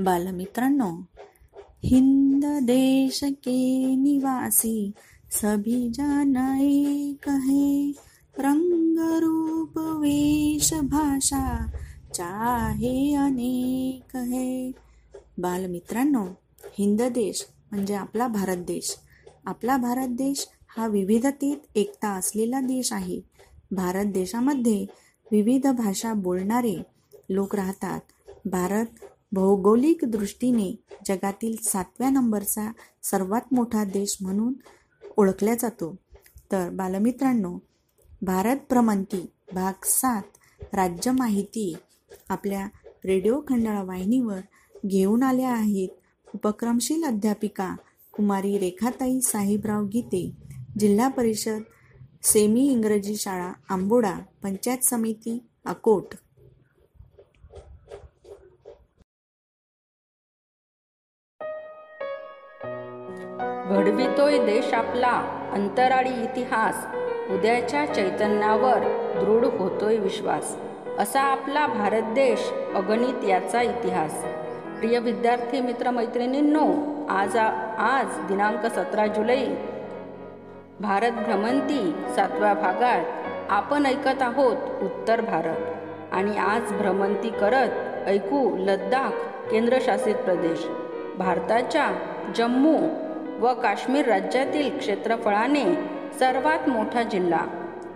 बालमित्रांनो हिंद देश के निवासी सभी जन एक है। रंग रूप वेश भाषा चाहे अनेक है। बालमित्रांनो हिंद देश म्हणजे आपला भारत देश. आपला भारत देश हा विविधतेत एकता असलेला देश आहे. भारत देशामध्ये विविध भाषा बोलणारे लोक राहतात. भारत भौगोलिक दृष्टीने जगातील सातव्या नंबरचा सर्वात मोठा देश म्हणून ओळखला जातो. तर बालमित्रांनो भारत भ्रमंती भाग सात राज्य माहिती आपल्या रेडिओ खंडाळा वाहिनीवर घेऊन आल्या आहेत उपक्रमशील अध्यापिका कुमारी रेखाताई साहेबराव गीते जिल्हा परिषद सेमी इंग्रजी शाळा आंबोडा पंचायत समिती अकोट. घडवितोय देश आपला अंतराळी इतिहास उद्याच्या चैतन्यावर दृढ होतोय विश्वास. असा आपला भारत देश अगणित याचा इतिहास. प्रिय विद्यार्थी मित्र मैत्रिणींनो आज आज दिनांक सतरा जुलै भारत भ्रमंती सातव्या भागात आपण ऐकत आहोत उत्तर भारत. आणि आज भ्रमंती करत ऐकू लद्दाख केंद्रशासित प्रदेश. भारताच्या जम्मू व काश्मीर राज्यातील क्षेत्रफळाने सर्वात मोठा जिल्हा.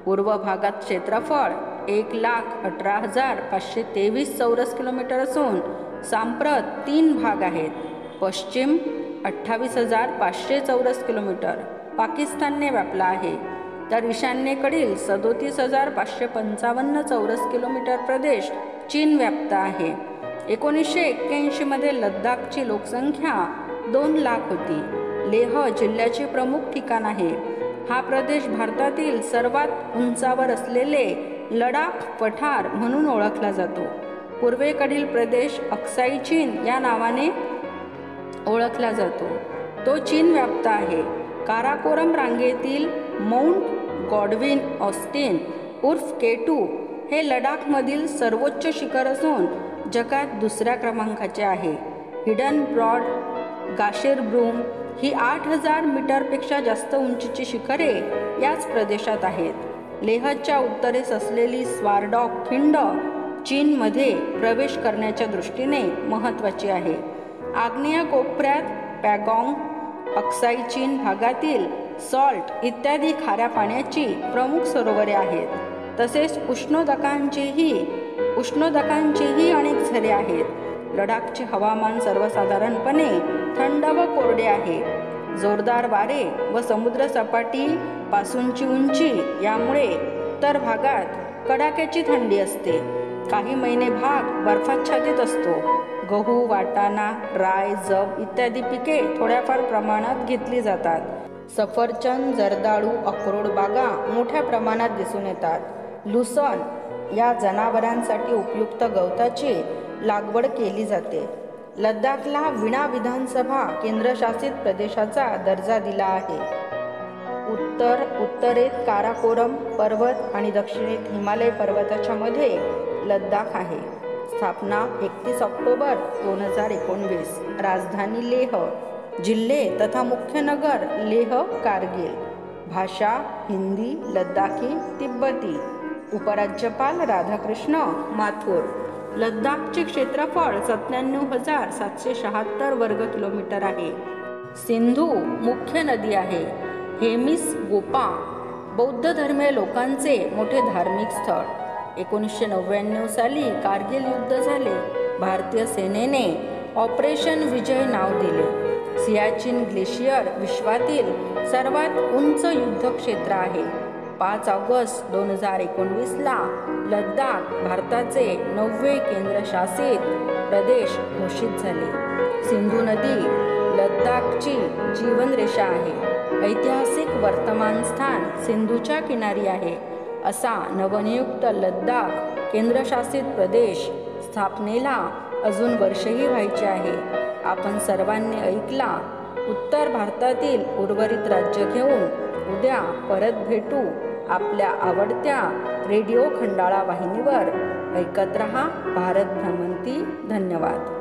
पूर्व भागात क्षेत्रफळ एक लाख अठरा हजार पाचशे तेवीस चौरस किलोमीटर असून सांप्रत तीन भाग आहेत. पश्चिम अठ्ठावीस हजार पाचशे चौरस किलोमीटर. पाकिस्तानने व्यापला आहे. तर ईशान्येकडील सदोतीस हजार पाचशे पंचावन्न चौरस किलोमीटर प्रदेश चीन व्याप्त आहे. एकोणीसशे एक्क्याऐंशीमध्ये लद्दाखची लोकसंख्या दोन लाख होती. लेह जिल्ह्याचे प्रमुख ठिकाण आहे. हा प्रदेश भारतातील सर्वात उंचावर असलेले लडाख पठार म्हणून ओळखला जातो. पूर्वेकडील प्रदेश अक्साई चीन या नावाने ओळखला जातो. तो चीन व्याप्त आहे. काराकोरम रांगेतील माउंट गॉडविन ऑस्टिन उर्फ केटू हे लडाखमधील सर्वोच्च शिखर असून जगात दुसऱ्या क्रमांकाचे आहे. हिडन ब्रॉड गाशेर ब्रूम ही आठ हजार मीटरपेक्षा जास्त उंचीची शिखरे याच प्रदेशात आहेत. लेहच्या उत्तरेस असलेली स्वारडॉक खिंड चीनमध्ये प्रवेश करण्याच्या दृष्टीने महत्त्वाची आहे. आग्नेय कोपऱ्यात पॅगॉंग अक्साई चीन भागातील सॉल्ट इत्यादी खाऱ्या पाण्याची प्रमुख सरोवरे आहेत. तसेच उष्णोदकांचेही उष्णोदकांचेही अनेक झरे आहेत. लडाखचे हवामान सर्वसाधारणपणे थंड व कोरडे आहे. जोरदार वारे व समुद्रसपाटीपासूनची उंची यामुळे उत्तर भागात कडाक्याची थंडी असते. काही महिने भाग बर्फाच्छादित असतो. गहू वाटाणा राय जब इत्यादी पिके थोड्याफार प्रमाणात घेतली जातात. सफरचंद जर्दाळू अक्रोड बागा मोठ्या प्रमाणात दिसून येतात. लुसन या जनावरांसाठी उपयुक्त गवताची लागवड केली जाते. लद्दाखला विणा विधानसभा केंद्रशासित प्रदेशाचा दर्जा दिला आहे. उत्तर उत्तरेत काराकोरम पर्वत आणि दक्षिणेत हिमालय पर्वताच्या मध्ये लद्दाख आहे. स्थापना एकतीस ऑक्टोबर दोन हजार एकोणवीस. राजधानी लेह जिल्हे तथा मुख्य नगर लेह कारगिल. भाषा हिंदी लद्दाखी तिब्बती. उपराज्यपाल राधाकृष्ण माथुर. लद्दाखचे क्षेत्रफळ सत्त्याण्णव हजार सातशे शहात्तर वर्ग किलोमीटर आहे. सिंधू मुख्य नदी आहे. हेमिस गोपा बौद्ध धर्मीय लोकांचे मोठे धार्मिक स्थळ. एकोणीसशे नव्याण्णव साली कारगिल युद्ध झाले. भारतीय सेनेने ऑपरेशन विजय नाव दिले. सियाचिन ग्लेशियर विश्वातील सर्वात उंच युद्धक्षेत्र आहे. पाच ऑगस्ट दोन हजार एकोणवीसला लद्दाख भारताचे नववे केंद्रशासित प्रदेश घोषित झाले. सिंधू नदी लद्दाखची जीवनरेषा आहे. ऐतिहासिक वर्तमान स्थान सिंधूच्या किनारी आहे असा नवनियुक्त लद्दाख केंद्रशासित प्रदेश स्थापनेला अजून वर्षही व्हायचे आहे. आपण सर्वांनी ऐकला उत्तर भारतातील उर्वरित राज्य घेऊन उद्या परत भेटू आपल्या आवडत्या रेडिओ खंडाळा वाहिनीवर. ऐकत रहा भारत भ्रमंती. धन्यवाद.